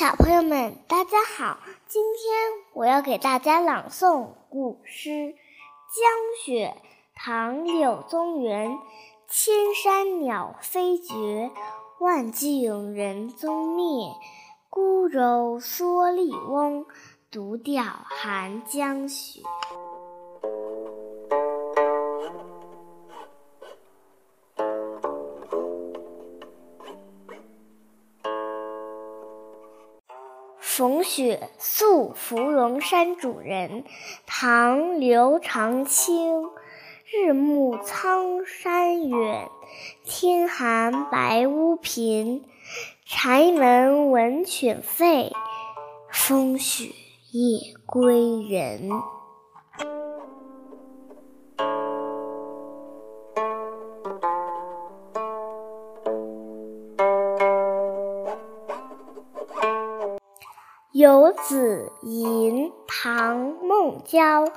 小朋友们，大家好！今天我要给大家朗诵古诗《江雪》，唐·柳宗元。千山鸟飞绝，万径人踪灭。孤舟蓑笠翁，独钓寒江雪。逢雪宿芙蓉山主人，唐·刘长卿。日暮苍山远，天寒白屋贫。柴门闻犬吠，风雪夜归人。游子吟，唐·孟郊。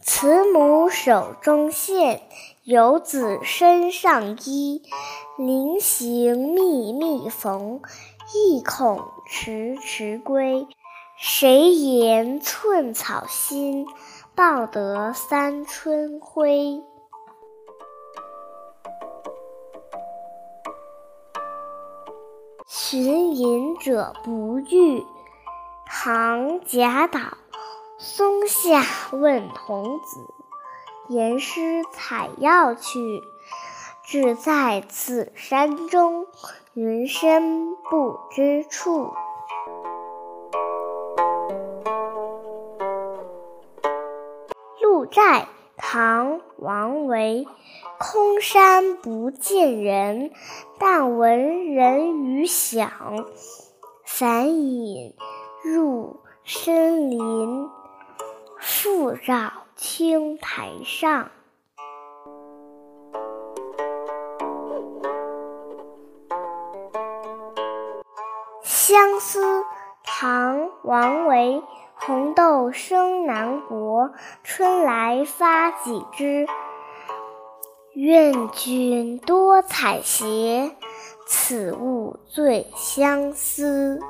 慈母手中线，游子身上衣。临行密密缝，意恐迟迟归。谁言寸草心，报得三春晖。寻隐者不遇，唐·贾岛。松下问童子，言师采药去。只在此山中，云深不知处。鹿柴，唐·王维。空山不见人，但闻人语响。返影入深林。复照青苔上。相思，唐·王维。红豆生南国，春来发几枝。愿君多采撷，此物最相思。